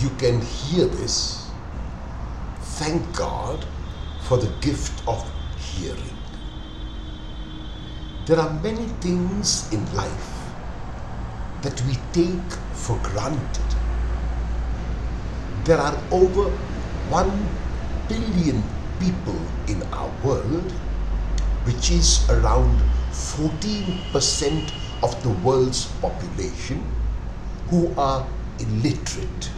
you can hear this, thank God for the gift of hearing. There are many things in life that we take for granted. There are over 1 billion people in our world, which is around 14% of the world's population, who are illiterate.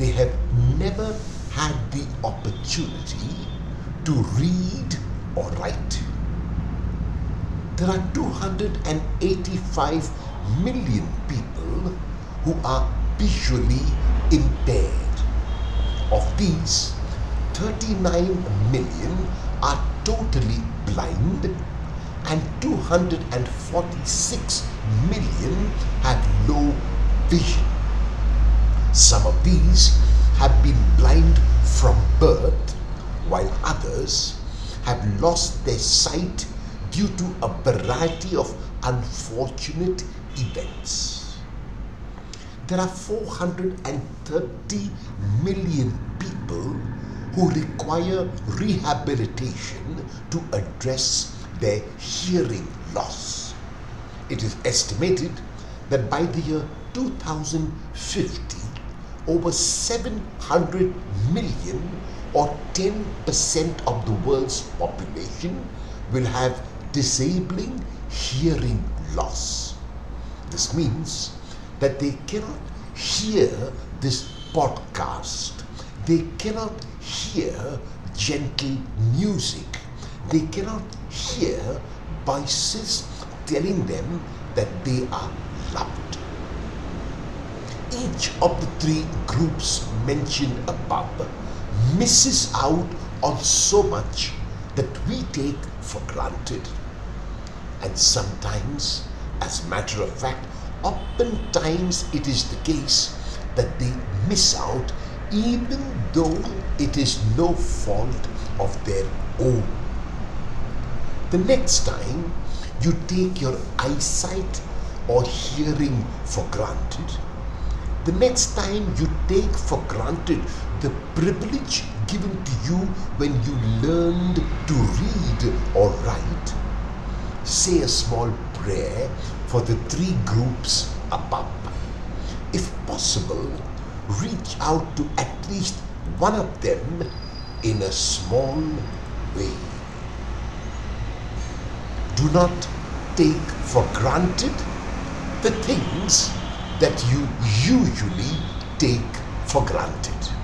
They have never had the opportunity to read or write. There are 285 million people who are visually impaired. Of these, 39 million are totally blind and 246 million have low vision. Some of these have been blind from birth, while others have lost their sight due to a variety of unfortunate events. There are 430 million people who require rehabilitation to address their hearing loss. It is estimated that by the year 2050, over 700 million or 10% of the world's population will have disabling hearing loss. This means that they cannot hear this podcast. They cannot hear gentle music. They cannot hear voices telling them that they are loved. Each of the three groups mentioned above misses out on so much that we take for granted. And sometimes, as a matter of fact, oftentimes it is the case that they miss out even though it is no fault of their own. The next time you take your eyesight or hearing for granted, the next time you take for granted the privilege given to you when you learned to read or write, say a small prayer for the three groups above. If possible, reach out to at least one of them in a small way. Do not take for granted the things that you usually take for granted.